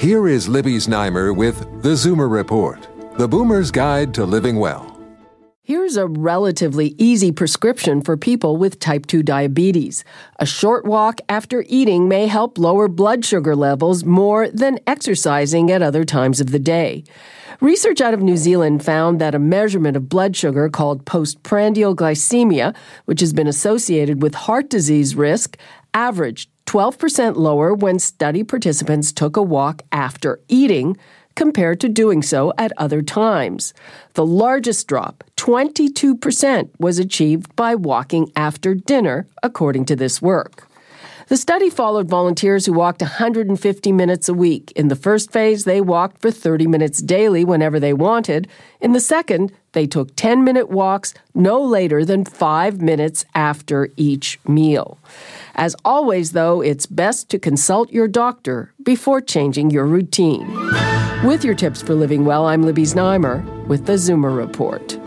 Here is Libby Znaimer with The Zoomer Report, the boomer's guide to living well. Here's a relatively easy prescription for people with type 2 diabetes. A short walk after eating may help lower blood sugar levels more than exercising at other times of the day. Research out of New Zealand found that a measurement of blood sugar called postprandial glycemia, which has been associated with heart disease risk, averaged 12% lower when study participants took a walk after eating compared to doing so at other times. The largest drop, 22%, was achieved by walking after dinner, according to this work. The study followed volunteers who walked 150 minutes a week. In the first phase, they walked for 30 minutes daily whenever they wanted. In the second, they took 10 minute walks no later than five minutes after each meal. As always, though, it's best to consult your doctor before changing your routine. With your tips for living well, I'm Libby Znaimer with the Zoomer Report.